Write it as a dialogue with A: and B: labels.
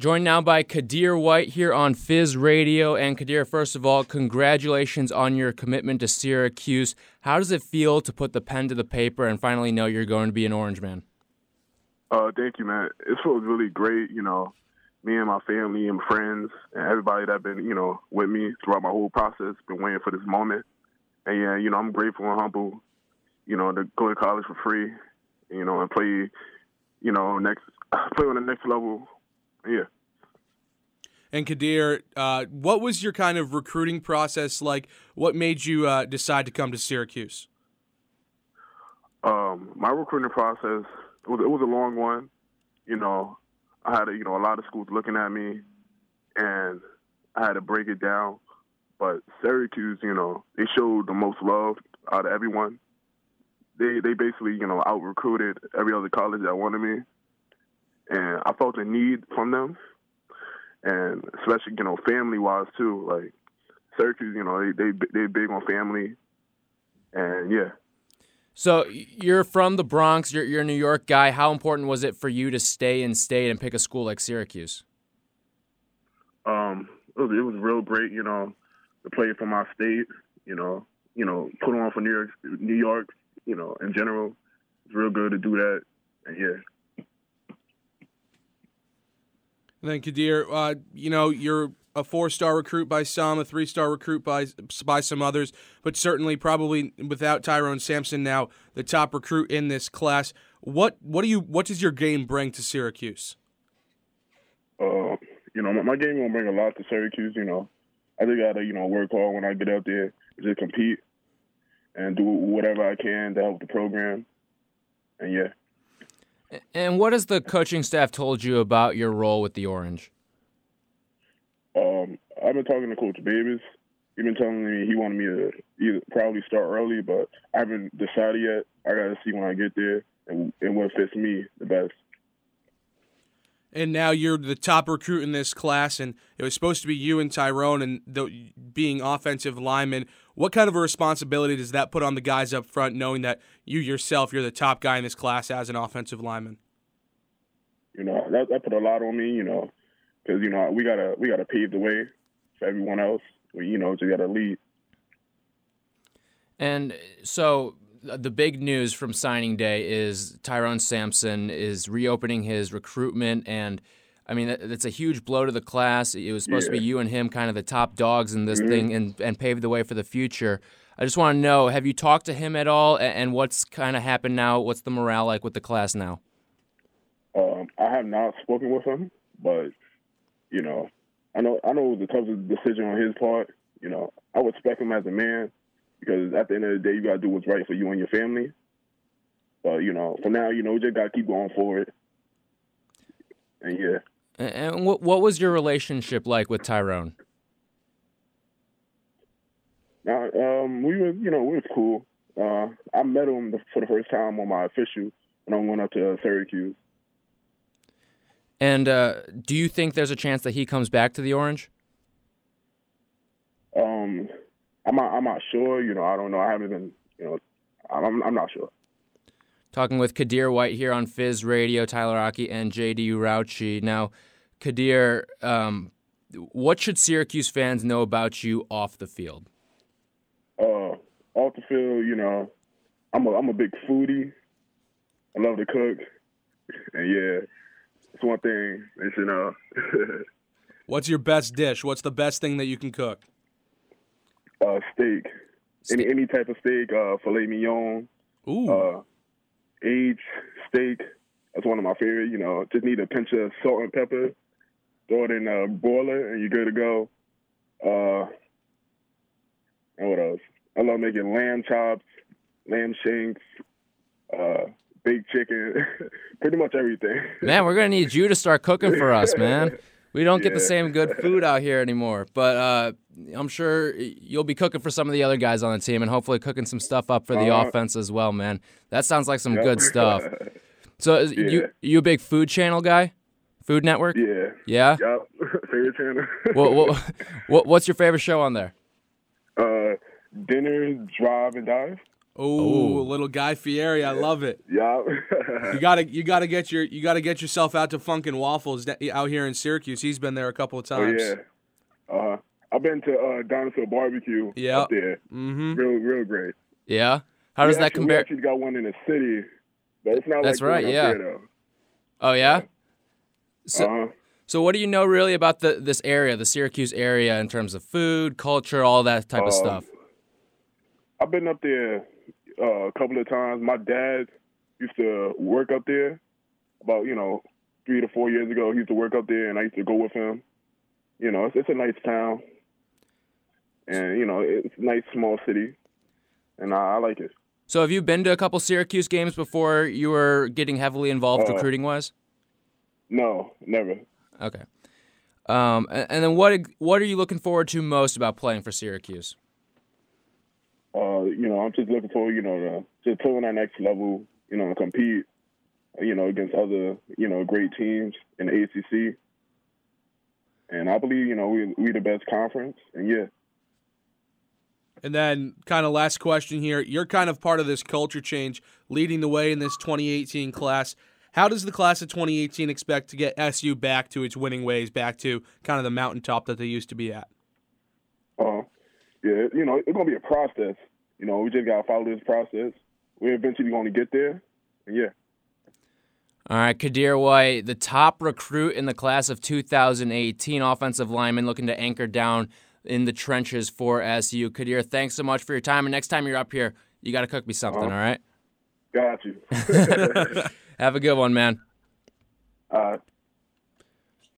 A: Joined now by Kadir White here on Fizz Radio. And Kadir, first of all, congratulations on your commitment to Syracuse. How does it feel to put the pen to the paper and finally know you're going to be an Orange man?
B: Uh, thank you, man. It feels really great. You know, me and my family and friends and everybody that been, you know, with me throughout my whole process, been waiting for this moment. And yeah, you know, I'm grateful and humble, you know, to go to college for free, you know, and play, you know, next play on the next level yeah.
C: And Kadir, uh, what was your kind of recruiting process like? What made you uh, decide to come to Syracuse?
B: Um, my recruiting process it was, it was a long one. You know, I had a, you know a lot of schools looking at me, and I had to break it down. But Syracuse, you know, they showed the most love out of everyone. They they basically you know out recruited every other college that wanted me, and I felt a need from them, and especially you know family wise too. Like Syracuse, you know they they they big on family, and yeah.
A: So you're from the Bronx. You're you're a New York guy. How important was it for you to stay in state and pick a school like Syracuse?
B: Um, it was, it was real great. You know, to play for my state. You know, you know, put on for New York, New York. You know, in general, it's real good to do that. And yeah,
C: And then Kadir, uh, you know, you're a four-star recruit by some, a three-star recruit by by some others, but certainly probably without Tyrone Sampson now the top recruit in this class. What what do you what does your game bring to Syracuse?
B: Uh, you know, my, my game gonna bring a lot to Syracuse. You know, I just gotta you know work hard when I get out there, just compete and do whatever I can to help the program. And yeah.
A: And what has the coaching staff told you about your role with the Orange?
B: Um, I've been talking to Coach Davis. He's been telling me he wanted me to either probably start early, but I haven't decided yet. I got to see when I get there and, and what fits me the best
C: and now you're the top recruit in this class, and it was supposed to be you and Tyrone, and the, being offensive linemen. What kind of a responsibility does that put on the guys up front, knowing that you yourself, you're the top guy in this class as an offensive lineman?
B: You know, that, that put a lot on me. You know, because you know we gotta we gotta pave the way for everyone else. We, you know, just gotta lead.
A: And so uh, the big news from signing day is Tyrone Sampson is reopening his recruitment, and I mean that's a huge blow to the class. It was supposed yeah. to be you and him, kind of the top dogs in this mm-hmm. thing, and and pave the way for the future. I just want to know: Have you talked to him at all, and what's kind of happened now? What's the morale like with the class now?
B: Um, I have not spoken with him, but you know, I know I know the toughest decision on his part. You know, I respect him as a man because at the end of the day, you got to do what's right for you and your family. But you know, for now, you know, we just got to keep going forward. And yeah.
A: And what what was your relationship like with Tyrone?
B: Now, um, we were, you know, we was cool. Uh, I met him for the first time on my official when I went up to uh, Syracuse.
A: And uh, do you think there's a chance that he comes back to the Orange?
B: Um, I'm not, I'm not sure. You know, I don't know. I haven't been. You know, I'm I'm not sure.
A: Talking with Kadir White here on Fizz Radio, Tyler Aki and JD Rauchi. Now, Kadir, um, what should Syracuse fans know about you off the field?
B: Uh, off the field, you know, I'm a I'm a big foodie. I love to cook, and yeah, it's one thing they should know.
C: What's your best dish? What's the best thing that you can cook?
B: Uh, steak. steak. Any any type of steak, uh, filet mignon.
C: Ooh.
B: Uh, aged steak. That's one of my favorite. You know, just need a pinch of salt and pepper. Throw it in a boiler, and you're good to go. Uh, and what else? I love making lamb chops, lamb shanks, uh, baked chicken, pretty much everything.
A: Man, we're gonna need you to start cooking for us, man. We don't get yeah. the same good food out here anymore. But uh, I'm sure you'll be cooking for some of the other guys on the team and hopefully cooking some stuff up for the uh-huh. offense as well, man. That sounds like some yep. good stuff. So yeah. you you a big food channel guy? Food Network?
B: Yeah.
A: Yeah?
B: Yep. favorite channel.
A: what, what, what, what's your favorite show on there?
B: Uh, Dinner, Drive, and Dive.
C: Oh, little Guy Fieri, I love it.
B: Yeah.
C: You gotta you gotta get your you gotta get yourself out to Funk 'n Waffles out here in Syracuse. He's been there a couple of times.
B: oh
C: times.
B: yeah. Uh, I've been to uh, Dinosaur Barbecue
C: Yeah.
B: up there.
C: Mm-hmm.
B: Real, real great.
A: Yeah. How does
B: We
A: that
B: actually- We
A: compare?
B: actually got one in the city, but it's not
A: That's
B: like
A: right, yeah.
B: there.
A: Oh yeah. So,
B: Uh-huh.
A: so what do you know really about the this area, the Syracuse area, in terms of food, culture, all that type of
B: Um,
A: stuff?
B: I've been up there uh, a couple of times. My dad used to work up there about, you know, three to four years ago. He used to work up there, and I used to go with him. You know, it's, it's a nice town. And, you know, it's a nice small city. And I, I like it.
A: So have you been to a couple Syracuse games before you were getting heavily involved
B: Uh,
A: recruiting wise?
B: No, never.
A: Okay. Um, and, and then what what are you looking forward to most about playing for Syracuse?
B: Uh, you know, I'm just looking forward, you know, to just on that next level, you know, compete, you know, against other, you know, great teams in the ACC. And I believe, you know, we we the best conference, and yeah,
C: And then, kind of last question here. You're kind of part of this culture change, leading the way in this 2018 class. How does the class of 2018 expect to get SU back to its winning ways, back to kind of the mountaintop that they used to be at?
B: uh, yeah, you know, it's gonna be a process. You know, we just gotta follow this process. We're eventually gonna get there, and yeah.
A: All right, Kadir White, the top recruit in the class of 2018, offensive lineman looking to anchor down in the trenches for SU. Kadir, thanks so much for your time. And next time you're up here, you got to cook me something,
B: Uh-huh.
A: all right?
B: Got you.
A: Have a good one, man.
B: uh,